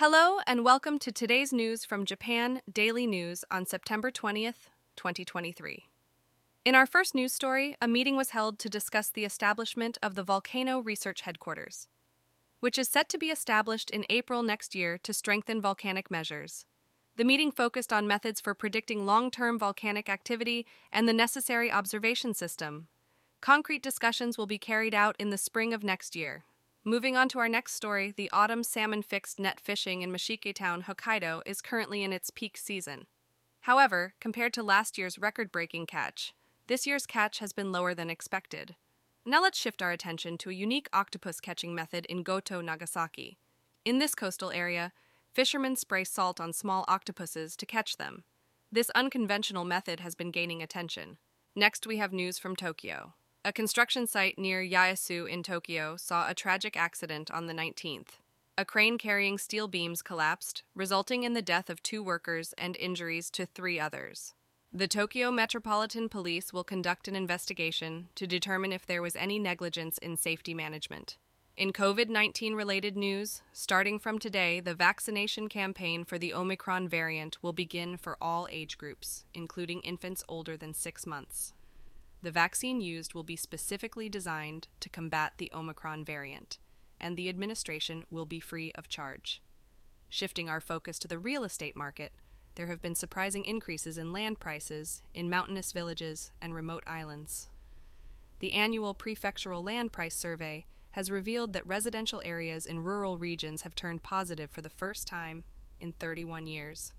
Hello, and welcome to today's news from Japan Daily News on September 20th, 2023. In our first news story, a meeting was held to discuss the establishment of the Volcano Research Headquarters, which is set to be established in April next year to strengthen volcanic measures. The meeting focused on methods for predicting long term volcanic activity and the necessary observation system. Concrete discussions will be carried out in the spring of next year. Moving on to our next story, the autumn salmon fixed net fishing in Mashike Town, Hokkaido, is currently in its peak season. However, compared to last year's record breaking catch, this year's catch has been lower than expected. Now let's shift our attention to a unique octopus catching method in Goto, Nagasaki. In this coastal area, fishermen spray salt on small octopuses to catch them. This unconventional method has been gaining attention. Next, we have news from Tokyo. A construction site near Yaesu in Tokyo saw a tragic accident on the 19th. A crane carrying steel beams collapsed, resulting in the death of two workers and injuries to three others. The Tokyo Metropolitan Police will conduct an investigation to determine if there was any negligence in safety management. In COVID 19 related news, starting from today, the vaccination campaign for the Omicron variant will begin for all age groups, including infants older than six months. The vaccine used will be specifically designed to combat the Omicron variant, and the administration will be free of charge. Shifting our focus to the real estate market, there have been surprising increases in land prices in mountainous villages and remote islands. The annual prefectural land price survey has revealed that residential areas in rural regions have turned positive for the first time in 31 years.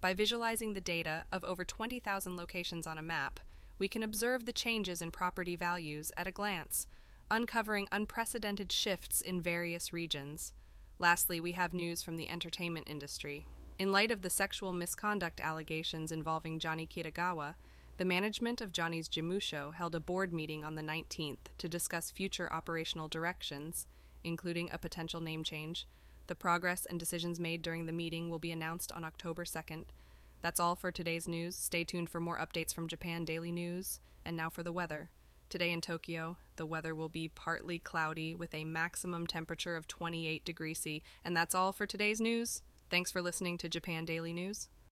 By visualizing the data of over 20,000 locations on a map, we can observe the changes in property values at a glance, uncovering unprecedented shifts in various regions. Lastly, we have news from the entertainment industry. In light of the sexual misconduct allegations involving Johnny Kitagawa, the management of Johnny's Jimusho held a board meeting on the 19th to discuss future operational directions, including a potential name change. The progress and decisions made during the meeting will be announced on October 2nd, that's all for today's news. Stay tuned for more updates from Japan Daily News. And now for the weather. Today in Tokyo, the weather will be partly cloudy with a maximum temperature of 28 degrees C. And that's all for today's news. Thanks for listening to Japan Daily News.